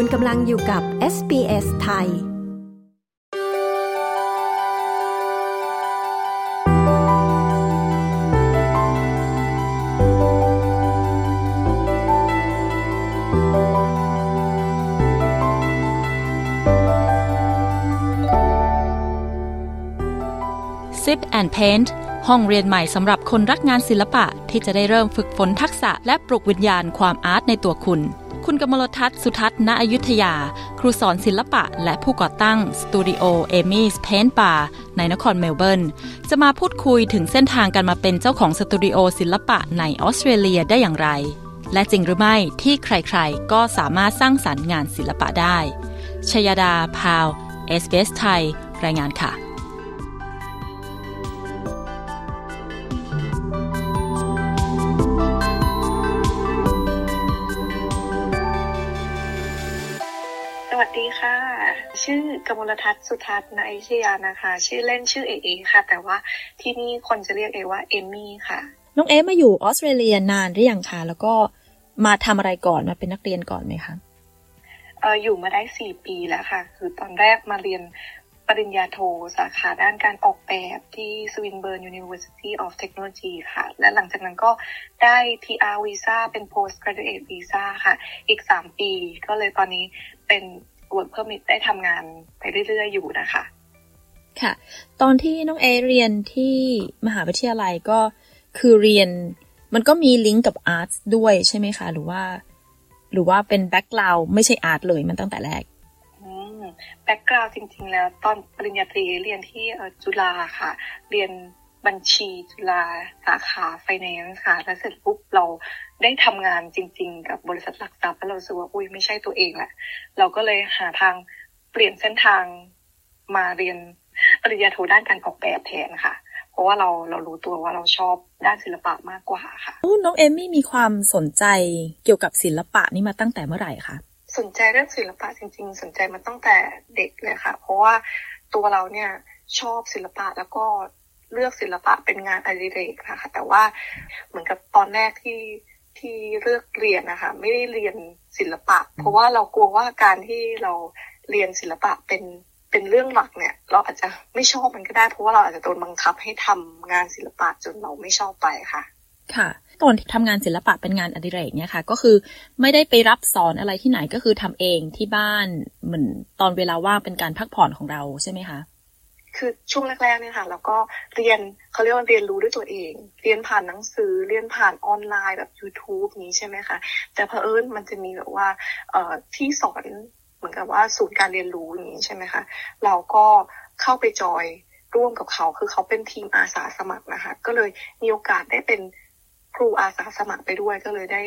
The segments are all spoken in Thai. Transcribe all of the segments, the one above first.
คุณกำลังอยู่กับ SBS ไทย Sip and Paint ห้องเรียนใหม่สำหรับคนรักงานศิลปะที่จะได้เริ่มฝึกฝนทักษะและปลุกวิญญาณความอาร์ตในตัวคุณ คุณกมลทัศน์สุทัศน์ณอยุธยา ครูสอนศิลปะและผู้ก่อตั้งสตูดิโอเอมี่ Paint Bar ในนครเมลเบิร์น จะมาพูดคุยถึงเส้นทางการมาเป็นเจ้าของสตูดิโอศิลปะในออสเตรเลียได้อย่างไร และจริงหรือไม่ที่ใครๆ ก็สามารถสร้างสรรค์งานศิลปะได้ชยดาพาวเอสเบสไทยรายงานค่ะ วัสดีค่ะ ชื่อกมลทัศน์สุทัศน์นายชยานะคะ ชื่อเล่นชื่อเอเอค่ะ แต่ว่าที่นี่คนจะเรียกเอว่าเอมมี่ค่ะ น้องเอมาอยู่ออสเตรเลียนานหรือยังคะแล้วก็มาทำอะไรก่อนมาเป็นนักเรียนก่อนไหมคะเอออยู่มาได้สี่ปีแล้วค่ะ คือตอนแรกมาเรียนปริญญาโทสาขาด้านการออกแบบที่ Swinburne University of Technology ค่ะ และหลังจากนั้นก็ได้ TR Visa เป็น Post Graduate Visa ค่ะ อีก 3 ปี ก็เลยตอนนี้ เป็น Work Permit ได้ทำงานไปเรื่อยๆอยู่นะคะ ค่ะ ตอนที่น้องเอเรียนที่มหาวิทยาลัยก็คือเรียน มันก็มีลิงก์กับ art ด้วยใช่ไหมคะ หรือว่า หรือว่าเป็น background ไม่ใช่ art เลยมันตั้งแต่แรก background จริง ๆ แล้ว ตอนปริญญาตรีเรียนที่จุฬาค่ะ เรียนบัญชีจุฬาสาขาไฟแนนซ์ค่ะ แล้วเสร็จปุ๊บเรา ได้ทำงานจริง ๆ กับบริษัทหลักทรัพย์แล้วเราสึกว่าอุ้ยไม่ใช่ตัวเองแหละเราก็เลยหาทางเปลี่ยนเส้นทางมาเรียนปริญญาโทด้านการออกแบบแทนค่ะ เพราะว่าเราเรารู้ตัวว่าเราชอบด้านศิลปะมากกว่าค่ะน้องเอมมี่มีความสนใจเกี่ยวกับศิลปะนี่มาตั้งแต่เมื่อไหร่คะสนใจเรื่องศิลปะจริง ๆ สนใจมาตั้งแต่เด็กเลยค่ะ เพราะว่าตัวเราเนี่ยชอบศิลปะแล้วก็เลือกศิลปะเป็นงานอดิเรกค่ะ แต่ว่าเหมือนกับตอนแรกที่ ที่เลือกเรียนนะคะไม่ได้เรียนศิลปะ เพราะว่าเรากลัวว่าการที่เราเรียนศิลปะเป็นเป็นเรื่องหลักเนี่ย เราอาจจะไม่ชอบมันก็ได้ เพราะว่าเราอาจจะโดนบังคับให้ทำงานศิลปะจนเราไม่ชอบไปค่ะ ค่ะตอนที่ทำงานศิลปะเป็นงานอดิเรกเนี่ยค่ะ ก็คือไม่ได้ไปรับสอนอะไรที่ไหนก็คือทำเองที่บ้านเหมือนตอนเวลาว่างเป็นการพักผ่อนของเราใช่ไหมคะ คือช่วงแรกๆเนี่ยค่ะเราก็เรียนเขาเรียกว่าเรียนรู้ด้วยตัวเอง เรียนผ่านหนังสือเรียนผ่านออนไลน์แบบ YouTube นี้ใช่ไหมคะแต่เพอเอิญมันจะมีแบบว่าเอ่อที่สอนเหมือนกับว่าศูนย์การเรียนรู้อย่างนี้ใช่ไหมคะเราก็เข้าไปจอยร่วมกับเขาคือเขาเป็นทีมอาสาสมัครนะคะก็เลยมีโอกาสได้เป็นครูอาสาสมัครไปด้วยก็เลยได้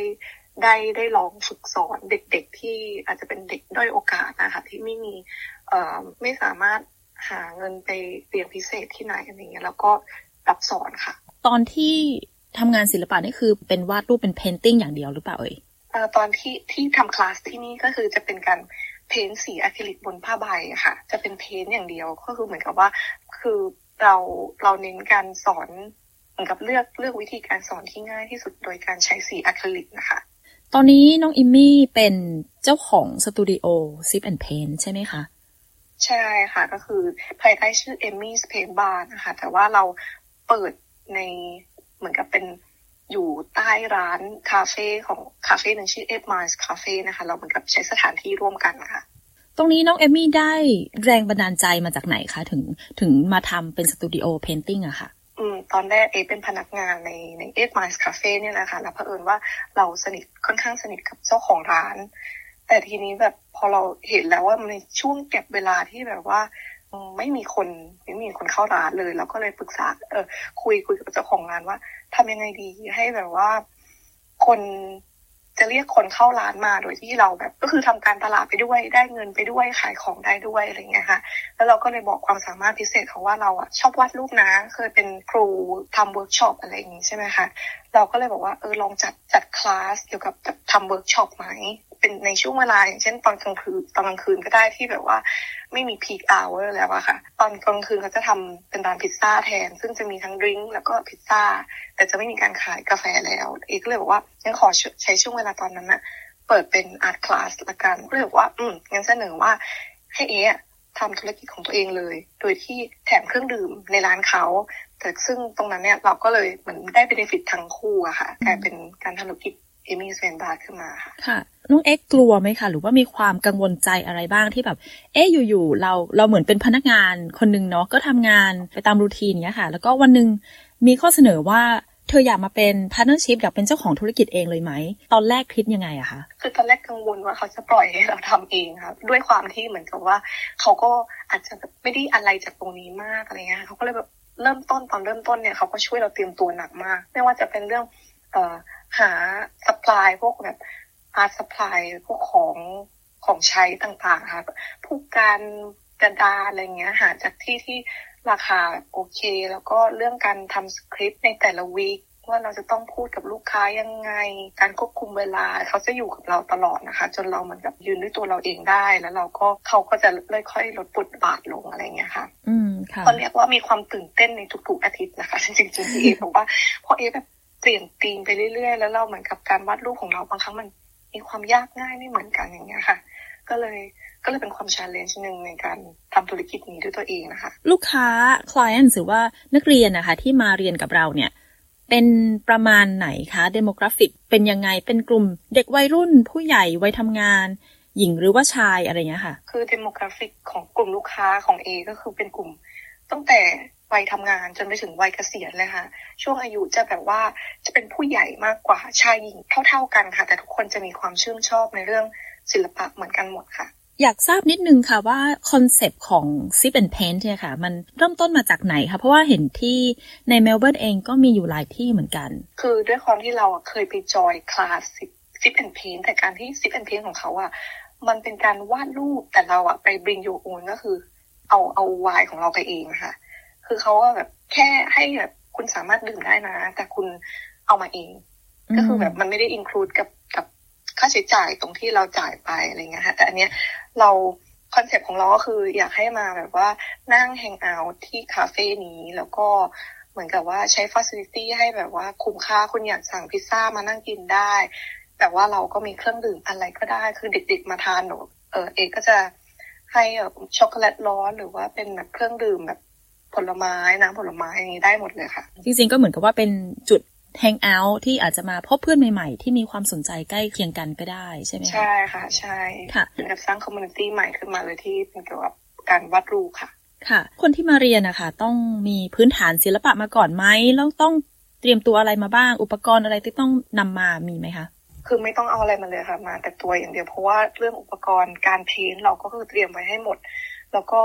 ได้ได้ลองฝึกสอนเด็กๆที่อาจจะเป็นเด็กด้อยโอกาสนะคะที่ไม่มีเอ่อไม่สามารถ หาเงินไปเรียนพิเศษที่ไหนอะไรเงี้ยแล้วก็รับสอนค่ะ ตอนที่ทำงานศิลปะนี่คือเป็นวาดรูปเป็น painting อย่างเดียวหรือเปล่าเอ่ยเอ่อตอนที่ที่ทำคลาสที่นี่ก็คือจะเป็นการ paint สีอะคริลิกบนผ้าใบอะค่ะ จะเป็น paint อย่างเดียวก็คือเหมือนกับว่า คือเราเราเน้นการสอนเหมือนกับเลือกเลือกวิธีการสอนที่ง่ายที่สุดโดยการใช้สีอะคริลิกนะคะ ตอนนี้น้องอิมมี่เป็นเจ้าของสตูดิโอซิปแอนเพนใช่ไหมคะ ใช่ค่ะ ก็คือภายใต้ชื่อ Emmy's Paint Bar นะคะ แต่ว่าเราเปิดในเหมือนกับเป็นอยู่ใต้ร้านคาเฟ่ของคาเฟ่หนึ่งชื่อ Ed Miles Cafe นะคะ เราเหมือนกับใช้สถานที่ร่วมกันนะคะตรงนี้น้องเอมมี่ได้แรงบันดาลใจมาจากไหนคะถึงถึงมาทำเป็นสตูดิโอ painting อะค่ะอืมตอนแรกเอเป็นพนักงานในใน Ed Miles Cafe เนี่ยนะคะแล้วเผอิญว่าเราสนิทค่อนข้างสนิทกับเจ้าของร้าน แต่ทีนี้แบบพอเราเห็นแล้วว่าในช่วงเก็บเวลาที่แบบว่าไม่มีคนไม่มีคนเข้าร้านเลยเราก็เลยปรึกษา เออ คุยคุยกับเจ้าของร้านว่าทำยังไงดีให้แบบว่า คนจะเรียกคนเข้าร้านมาโดยที่เราแบบ ก็คือทำการตลาดไปด้วยได้เงินไปด้วยขายของได้ด้วยอะไรเงี้ยค่ะ แล้วเราก็เลยบอกความสามารถพิเศษของว่าเราอะชอบวาดรูปนะ เคยเป็นครูทำเวิร์กช็อปอะไรอย่างงี้ใช่ไหมคะเราก็เลยบอกว่าเออลองจัดจัดคลาสเกี่ยวกับทำเวิร์กช็อปไหม เป็นในช่วงเวลา อย่างเช่นตอนกลางคืนตอนกลางคืนก็ได้ที่แบบว่าไม่มี peak hour แล้วอะค่ะ ตอนกลางคืนเขาจะทำเป็นร้านพิซซ่าแทน ซึ่งจะมีทั้ง drink แล้วก็พิซซ่า แต่จะไม่มีการขายกาแฟแล้วเอก็เลยบอกว่างั้นขอใช้ช่วงเวลาตอนนั้นนะเปิดเป็น art class ละกันก็เลยบอกว่า อืมงั้นเสนอว่าให้เอทำธุรกิจของตัวเองเลย โดยที่แถมเครื่องดื่มในร้านเขา แต่ซึ่งตรงนั้นเนี่ยเราก็เลยเหมือนได้ benefit ทั้งคู่อะค่ะกลายเป็นการทำธุรกิจ Amy's Paint Bar ขึ้นมาค่ะค่ะน้องเอ็กกลัวไหมคะ หรือว่ามีความกังวลใจอะไรบ้างที่แบบ เอ๊ะอยู่ๆเราเราเหมือนเป็นพนักงานคนหนึ่งเนาะก็ทำงานไปตาม routine เนี้ยค่ะ แล้วก็วันหนึ่งมีข้อเสนอว่าเธออยากมาเป็น partnership อยากเป็นเจ้าของธุรกิจเองเลยไหม ตอนแรกคิดยังไงอะคะคือตอนแรกกังวลว่าเขาจะปล่อยให้เราทำเองค่ะด้วยความที่เหมือนกับว่า เขาก็อาจจะแบบไม่ได้อะไรจากตรงนี้มากอะไรเงี้ยเขาก็เลยแบบเริ่มต้นตอนเริ่มต้นเนี่ยเขาก็ช่วยเราเตรียมตัวหนักมาก ไม่ว่าจะเป็นเรื่องเอ่อหาส ปายพวกแบบอาร์ตสปายพวกของของใช้ต่างๆค่ะพวกการกระดาษอะไรเงี้ยหาจากที่ที่ราคาโอเค แล้วก็เรื่องการทำสคริปต์ในแต่ละวีคว่าเราจะต้องพูดกับลูกค้ายังไง การควบคุมเวลาเขาจะอยู่กับเราตลอดนะคะ จนเราเหมือนกับยืนด้วยตัวเราเองได้ แล้วเราก็เขาก็จะค่อยๆลดบทบาทลงอะไรเงี้ยค่ะ อืมค่ะก็เรียกว่ามีความตื่นเต้นในทุกๆอาทิตย์นะคะจริงๆที่เอบอกว่าพอเอแบบ เปลี่ยนธีมไปเรื่อยๆ แล้วเราเหมือนกับการวาดรูปของเราบางครั้งมันมีความยากง่ายไม่เหมือนกันอย่างเงี้ยค่ะ ก็เลยก็เลยเป็นความชาเลนจ์หนึ่งในการทำธุรกิจนี้ด้วยตัวเองนะคะ ลูกค้า client หรือว่านักเรียนนะคะ ที่มาเรียนกับเราเนี่ย เป็นประมาณไหนคะ demographic เป็นยังไงเป็นกลุ่ม เด็กวัยรุ่น ผู้ใหญ่วัยทำงาน หญิงหรือว่าชายอะไรเงี้ยค่ะ คือ demographic ของกลุ่มลูกค้าของเอก็คือเป็นกลุ่มตั้งแต่ วัยทำงานจนไปถึงวัยเกษียณเลยค่ะ ช่วงอายุจะแบบว่าจะเป็นผู้ใหญ่มากกว่าชายหญิงเท่า ๆกันค่ะ แต่ทุกคนจะมีความชื่นชอบในเรื่องศิลปะเหมือนกันหมดค่ะอยากทราบนิดนึงค่ะว่าคอนเซปต์ของ Sip and Paint เนี่ยค่ะ มันเริ่มต้นมาจากไหนคะเพราะว่าเห็นที่ในเมลเบิร์นเองก็มีอยู่หลายที่เหมือนกัน คือด้วยความที่เราอะเคยไป join class Sip and Paint แต่การที่ Sip and Paint ของเขาอะมันเป็นการวาดรูปแต่เราอะไป bring your own ก็คือ เอาเอาไวน์ของเราไปเองค่ะ คือเขาว่าแบบแค่ให้แบบคุณสามารถดื่มได้นะ แต่คุณเอามาเอง ก็คือแบบมันไม่ได้ include กับกับค่าใช้จ่ายตรงที่เราจ่ายไปอะไรเงี้ยค่ะแต่อันเนี้ยเราคอนเซปต์ของเราก็คือ อยากให้มาแบบว่านั่ง hang out ที่คาเฟ่นี้แล้วก็เหมือนกับว่าใช้ฟ a ซิลิตี้ให้แบบว่าคุ้มค่าคุณอยากสั่งพิซซ่ามานั่งกินได้ แต่ว่าเราก็มีเครื่องดื่มอะไรก็ได้ คือเด็กๆมาทานหนูเออเอก็จะให้แบบช็อกโกแลตร้อนหรือว่าเป็นแบบเครื่องดื่มแบบ ผลไม้น้ำผลไม้อย่างนี้ได้หมดเลยค่ะ จริงๆก็เหมือนกับว่าเป็นจุด hang out ที่อาจจะมาพบเพื่อนใหม่ๆ ที่มีความสนใจใกล้เคียงกันก็ได้ใช่ไหมคะใช่ค่ะ ใช่ค่ะเป็นกับสร้าง community ใหม่ขึ้นมาเลยที่เป็นเกี่ยวกับการวาดรูปค่ะ ค่ะ คนที่มาเรียนนะคะต้องมีพื้นฐานศิลปะมาก่อนไหมแล้วต้องเตรียมตัวอะไรมาบ้าง อุปกรณ์อะไรที่ต้องนำมามีไหมคะคือไม่ต้องเอาอะไรมาเลยค่ะมา แต่ตัวอย่างเดียวเพราะว่าเรื่องอุปกรณ์การ paint เราก็คือเตรียมไว้ให้หมด แล้วก็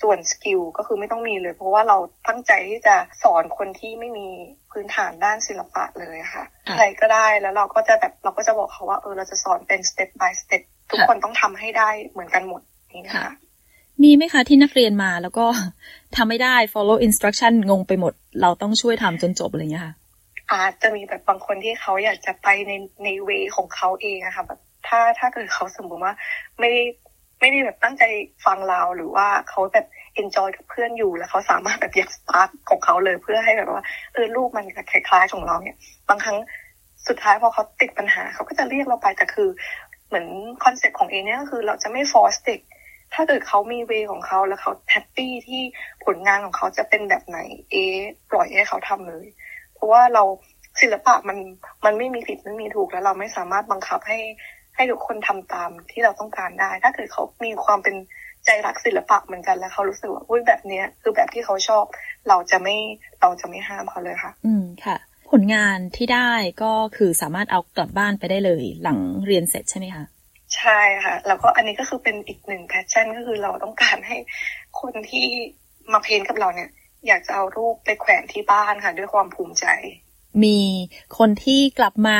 ส่วนสกิลก็คือไม่ต้องมีเลย เพราะว่าเราตั้งใจที่จะสอนคนที่ไม่มีพื้นฐานด้านศิลปะเลยค่ะค่ะใครก็ได้แล้วเราก็จะแบบเราก็จะบอกเขาว่าเออเราจะสอนเป็น step by step ทุกค่ะคนต้องทำให้ได้เหมือนกันหมดนี่นะค่ะคะมีไหมคะที่นักเรียนมาแล้วก็ทำไม่ได้ follow instruction งงไปหมด เราต้องช่วยทำจนจบอะไรอย่างเงี้ยค่ะ อาจจะมีแบบบางคนที่เขาอยากจะไปในในเวของเขาเองอะค่ะแบบถ้าถ้าเกิดเขาสมมติว่าไม่ได้ ไม่ได้แบบตั้งใจฟังเราหรือว่าเขาแบบ enjoy กับเพื่อนอยู่แล้วเขาสามารถแบบอยากสตาร์ทของเขาเลยเพื่อให้แบบว่าเออรูปมันคล้ายๆของเราเนี่ย บางครั้งสุดท้ายพอเขาติดปัญหาเขาก็จะเรียกเราไปแต่คือ เหมือนคอนเซ็ปต์ของเอเนี่ยก็คือเราจะไม่ force เด็กถ้าเกิดเขามี way ของเขาแล้วเขา happy ที่ผลงานของเขาจะเป็นแบบไหน เอปล่อยให้เขาทำเลย เพราะว่าเราศิลปะมันมันไม่มีผิดไม่มีถูกแล้วเราไม่สามารถบังคับให้ ให้ทุกคนทำตามที่เราต้องการได้ ถ้าเกิดเขามีความเป็นใจรักศิลปะเหมือนกันแล้วเขารู้สึกว่าอุ้ยแบบเนี้ยคือแบบที่เขาชอบ เราจะไม่เราจะไม่ห้ามเขาเลยค่ะ อืมค่ะ ผลงานที่ได้ก็คือสามารถเอากลับบ้านไปได้เลย หลังเรียนเสร็จใช่ไหมคะใช่ค่ะ แล้วก็อันนี้ก็คือเป็นอีกหนึ่ง passion ก็คือเราต้องการให้คนที่มาเพ้นท์กับเราเนี่ย อยากจะเอารูปไปแขวนที่บ้านค่ะ ด้วยความภูมิใจ มีคนที่กลับมา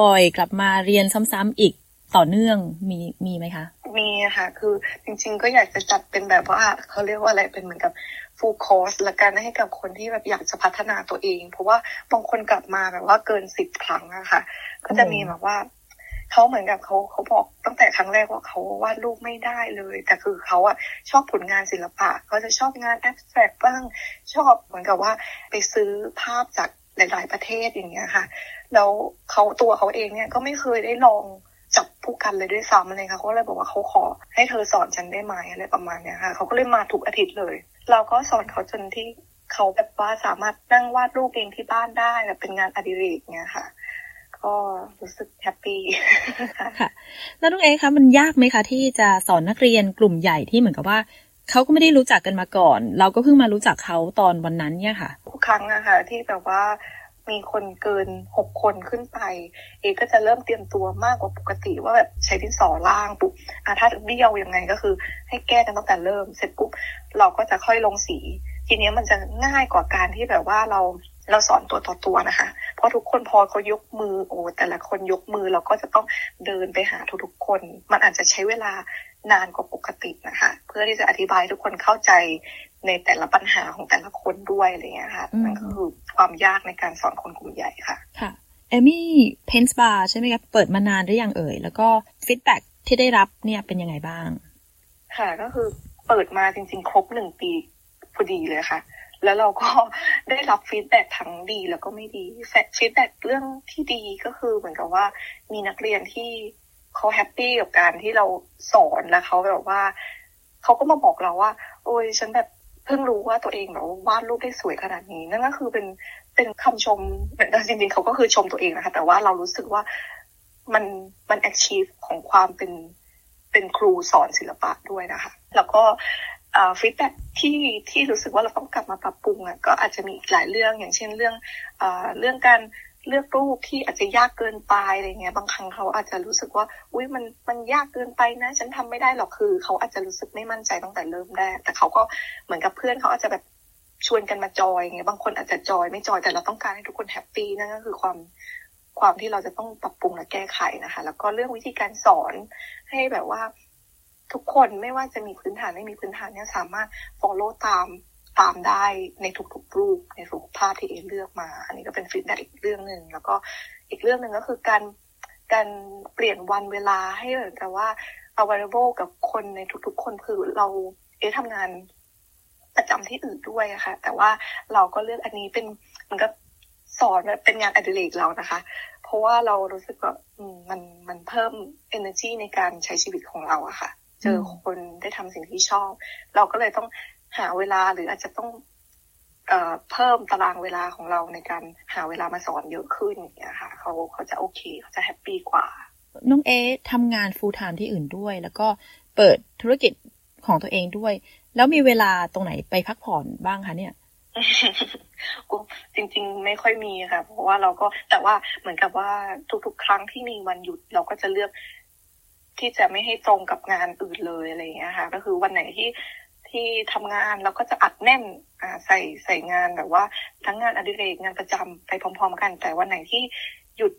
บ่อยๆ กลับมาเรียนซ้ำๆอีก ต่อเนื่องมีมีไหมคะ มีค่ะ คือจริง ๆ ก็อยากจะจัดเป็นแบบว่าเขาเรียกว่าอะไรเป็นเหมือนกับ full course ละกันให้กับคนที่แบบอยากจะพัฒนาตัวเอง เพราะว่าบางคนกลับมาแบบว่าเกินสิบครั้งอะค่ะ ก็จะมีแบบว่าเขาเหมือนกับเขาเขาบอกตั้งแต่ครั้งแรกว่าเขาวาดรูปไม่ได้เลย แต่คือเขาอะชอบผลงานศิลปะเขาจะชอบงานแอบสแตรกบ้างชอบเหมือนกับว่าไปซื้อภาพจากหลาย ๆ ประเทศอย่างเงี้ยค่ะ แล้วเขาตัวเขาเองเนี่ยก็ไม่เคยได้ลอง ผู้กันเลยด้วยซ้ำเลยค่ะเขาเลยบอกว่าเขาขอให้เธอสอนฉันได้ไหมอะไรประมาณเนี้ยค่ะเขาก็เลยมาทุกอาทิตย์เลย เราก็สอนเขาจนที่เขาแบบว่าสามารถนั่งวาดรูปเองที่บ้านได้แบบเป็นงานอดิเรกเนี่ยค่ะ ก็รู้สึกแฮปปี้ค่ะแล้วน้องเอคะมันยากไหมคะที่จะสอนนักเรียนกลุ่มใหญ่ที่เหมือนกับว่าเขาก็ไม่ได้รู้จักกันมาก่อน เราก็เพิ่งมารู้จักเขาตอนวันนั้นเนี่ยค่ะทุกครั้งอะค่ะที่แบบว่า มีคนเกินหกคนขึ้นไป เอก็จะเริ่มเตรียมตัวมากกว่าปกติว่าแบบใช้ดินสอล่างปุ๊บอาถ้าเบี้ยวยังไงก็คือ ให้แก้กันตั้งแต่เริ่ม เสร็จปุ๊บเราก็จะค่อยลงสี ทีนี้มันจะง่ายกว่าการที่แบบว่าเราเราสอนตัวต่อตัวนะคะ เพราะทุกคนพอเขายกมือโอ้แต่ละคนยกมือเราก็จะต้องเดินไปหาทุกๆคน มันอาจจะใช้เวลานานกว่าปกตินะคะ เพื่อที่จะอธิบายทุกคนเข้าใจ ในแต่ละปัญหาของแต่ละคนด้วยอะไรเงี้ยค่ะนั่นก็คือความยากในการสอนคนกลุ่มใหญ่ค่ะค่ะ Amy Paint Bar ใช่ไหมคะเปิดมานานหรือยังเอ่ย แล้วก็ feedback ที่ได้รับเนี่ยเป็นยังไงบ้าง ค่ะก็คือเปิดมาจริง ๆ ครบหนึ่งปีพอดีเลยค่ะ แล้วเราก็ได้รับ feedback ทั้งดีแล้วก็ไม่ดี feedback เรื่องที่ดีก็คือเหมือนกับว่ามีนักเรียนที่เขา happy กับการที่เราสอนแล้วเขาแบบว่าเขาก็มาบอกเราว่า โอ้ยฉันแบบเพิ่งรู้ว่าตัวเองแบบวาดรูปได้สวยขนาดนี้ นั่นก็คือเป็นเป็นคำชมเหมือนจริงๆเขาก็คือชมตัวเองนะคะ แต่ว่าเรารู้สึกว่ามันมัน achieve ของความเป็นเป็นครูสอนศิลปะด้วยนะคะ แล้วก็ฟีดแบ็ที่ที่รู้สึกว่าเราต้องกลับมาปรับปรุงอะก็อาจจะมีอีกหลายเรื่องอย่างเช่นเรื่องอเรื่องการ เลือกรูปที่อาจจะยากเกินไปอะไรเงี้ย บางครั้งเขาอาจจะรู้สึกว่า อุ้ยมันมันยากเกินไปนะ ฉันทำไม่ได้หรอกคือ เขาอาจจะรู้สึกไม่มั่นใจตั้งแต่เริ่มแรกแต่เขาก็เหมือนกับเพื่อนเขาอาจจะแบบชวนกันมาจอยเงี้ยบางคนอาจจะจอยไม่จอยแต่เราต้องการให้ทุกคนแฮปปี้นั่นก็คือความความที่เราจะต้องปรับปรุงและแก้ไขนะคะ แล้วก็เรื่องวิธีการสอนให้แบบว่าทุกคนไม่ว่าจะมีพื้นฐานไม่มีพื้นฐานเนี่ยสามารถ follow ตาม ตามได้ในทุกๆรูปในทุกภาพที่เอเลือกมา อันนี้ก็เป็นฟีดแบ็อีกเรื่องหนึ่งแล้วก็อีกเรื่องหนึ่งก็คือการการเปลี่ยนวันเวลาให้เหมือนกับว่า available กับคนในทุกๆ คนคือเราเอทำงานประจำที่อื่นด้วยอะค่ะ แต่ว่าเราก็เลือกอันนี้เป็นมันก็สอนเป็นงานอดิเรกเรานะคะ เพราะว่าเรารู้สึกว่ามันมันเพิ่ม energy ในการใช้ชีวิตของเราอะค่ะ เจอคนได้ทำสิ่งที่ชอบ เราก็เลยต้อง หาเวลาหรืออาจจะต้องเอ่อเพิ่มตารางเวลาของเราในการหาเวลามาสอนเยอะขึ้นอย่างเงี้ยค่ะเขาเขาจะโอเคเขาจะ happy กว่า น้องเอทำงาน full-time ที่อื่นด้วย แล้วก็เปิดธุรกิจของตัวเองด้วย แล้วมีเวลาตรงไหนไปพักผ่อนบ้างคะเนี่ยจริง ๆ ไม่ค่อยมีค่ะ เพราะว่าเราก็แต่ว่าเหมือนกับว่าทุกๆ ครั้งที่มีวันหยุดเราก็จะเลือกที่จะไม่ให้ตรงกับงานอื่นเลยอะไรอย่างเงี้ยค่ะ ก็คือวันไหนที่ ที่ทำงานเราก็จะอัดแน่นใส่ใส่งานแบบว่าทั้งงานอดิเรกงานประจำไปพร้อม ๆ กัน แต่วันไหนที่หยุด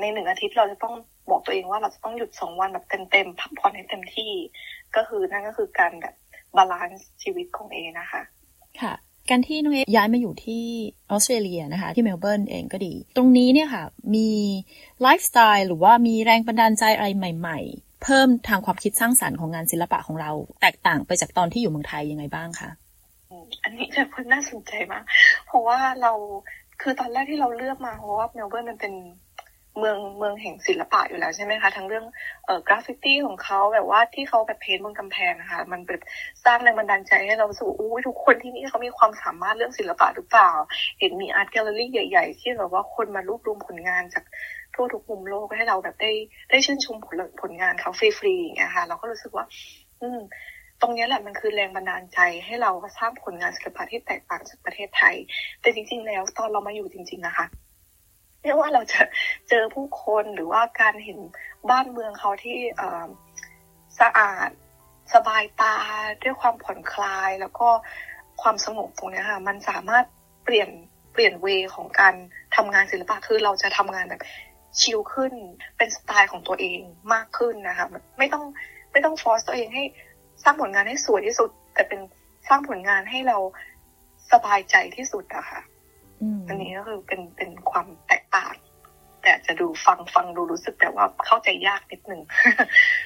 ในหนึ่งอาทิตย์เราจะต้องบอกตัวเองว่าเราจะต้องหยุดสองวันแบบเต็มๆพักผ่อนให้เต็มที่ ก็คือนั่นก็คือการแบบ balance ชีวิตของเอนะคะ ค่ะ การที่น้องเอย้ายมาอยู่ที่ออสเตรเลียนะคะ ที่เมลเบิร์นเองก็ดี ตรงนี้เนี่ยค่ะ มีไลฟ์สไตล์หรือว่ามีแรงบันดาลใจอะไรใหม่ ๆ เพิ่มทางความคิดสร้างสรรค์ของงานศิลปะของเรา แตกต่างไปจากตอนที่อยู่เมืองไทยยังไงบ้างคะอันนี้จะพูดน่าสนใจมาก เพราะว่าเราคือตอนแรกที่เราเลือกมาเพราะว่าเมลเบิร์นมันเป็น เมืองเมืองแห่งศิลปะอยู่แล้วใช่ไหมคะทั้งเรื่องเอ่อกราฟฟิตี้ของเขาแบบว่าที่เขาแบบ paint บนกำแพงนะคะมันแบบสร้างแรงบันดาลใจให้เรารู้สึกอู้ทุกคนที่นี่เขามีความสามารถเรื่องศิลปะหรือเปล่า เห็นมี art gallery ใหญ่ ๆ ที่แบบว่าคนมารวบรวมผลงานจากทั่วทุกมุมโลกให้เราแบบได้ได้ชื่นชมผลผลงานเขาฟรีๆอย่างเงี้ยค่ะเราก็รู้สึกว่า อืมตรงนี้แหละมันคือแรงบันดาลใจให้เราสร้างผลงานศิลปะที่แตกต่างจากประเทศไทย แต่จริง ๆ แล้วตอนเรามาอยู่จริง ๆ นะคะ ไม่ว่าเราจะเจอผู้คนหรือว่าการเห็นบ้านเมืองเขาที่สะอาดสบายตาด้วยความผ่อนคลายแล้วก็ความสงบตรงนี้ค่ะมันสามารถเปลี่ยนเปลี่ยนเวของการทำงานศิลปะคือเราจะทำงานแบบชิลขึ้นเป็นสไตล์ของตัวเองมากขึ้นนะคะไม่ต้องไม่ต้อง force ตัวเองให้สร้างผลงานให้สวยที่สุด แต่เป็นสร้างผลงานให้เราสบายใจที่สุดอะค่ะ อันนี้ก็คือเป็นเป็นความแตกต่าง แต่จะดูฟังฟังดูรู้สึกแต่ว่าเข้าใจยากนิดนึง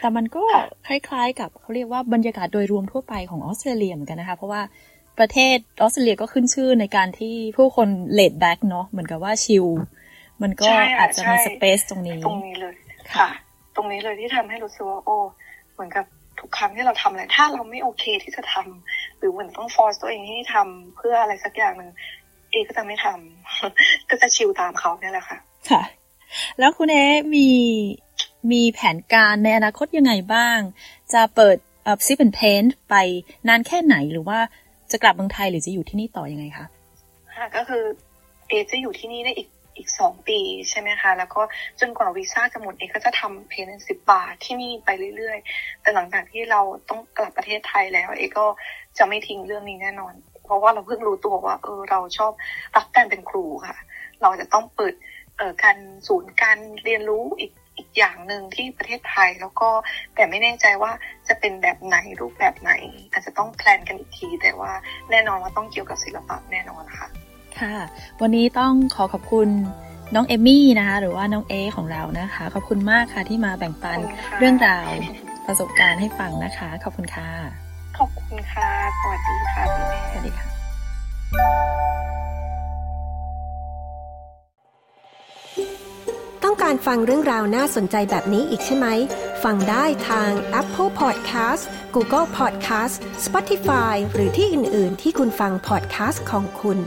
แต่มันก็คล้าย ๆ กับเขาเรียกว่าบรรยากาศโดยรวมทั่วไปของออสเตรเลียเหมือนกันนะคะ เพราะว่าประเทศออสเตรเลียก็ขึ้นชื่อในการที่ผู้คน laid back เนาะเหมือนกับว่าชิลมันก็อาจจะมีสเปซตรงนี้ ตรงนี้เลยค่ะ ตรงนี้เลยที่ทำให้รู้สึกว่าโอ้เหมือนกับทุกครั้งที่เราทำอะไรถ้าเราไม่โอเคที่จะทำหรือเหมือนต้องฟอร์สตัวเองให้ทำเพื่ออะไรสักอย่างหนึ่ง เอก็จะไม่ทำก็จะชิลตามเขาเนี่ยแหละค่ะ ค่ะ แล้วคุณเอมีมีแผนการในอนาคตยังไงบ้าง จะเปิดเอ่อซิปเพนไปนานแค่ไหนหรือว่าจะกลับเมืองไทยหรือจะอยู่ที่นี่ต่อยังไงคะค่ะก็คือเอจะอยู่ที่นี่ได้อีกอีกสองปีใช่ไหมคะ แล้วก็จนกว่าวีซ่าจะหมดเอก็จะทำเพนสิบบาทที่นี่ไปเรื่อยๆ แต่หลังจากที่เราต้องกลับประเทศไทยแล้ว เอก็จะไม่ทิ้งเรื่องนี้แน่นอนเพ ราะว่าเราเพิ่งรู้ตัวว่า เออเราชอบรักการเป็นครูค่ะ เราจะต้องเปิดเอ่อการศูนย์การเรียนรู้อีกอีกอย่างหนึ่งที่ประเทศไทย แล้วก็แต่ไม่แน่ใจว่าจะเป็นแบบไหนรูปแบบไหน อาจจะต้องแพลนกันอีกที แต่ว่าแน่นอนว่าต้องเกี่ยวกับศิลปะแน่นอนค่ะ ค่ะ วันนี้ต้องขอขอบคุณน้องเอมี่นะคะหรือว่าน้องเอของเรานะคะ ขอบคุณมากค่ะที่มาแบ่งปันขอบคุณค่ะเรื่องราวประสบการณ์ให้ฟังนะคะ ขอบคุณค่ะ ขอบคุณค่ะ สวัสดีค่ะพี่แม่สวัสดีค่ะ ต้องการฟังเรื่องราวน่าสนใจแบบนี้อีกใช่ไหม ฟังได้ทาง Apple Podcast Google Podcast Spotify หรือที่อื่น ๆ ที่คุณฟัง podcast ของคุณ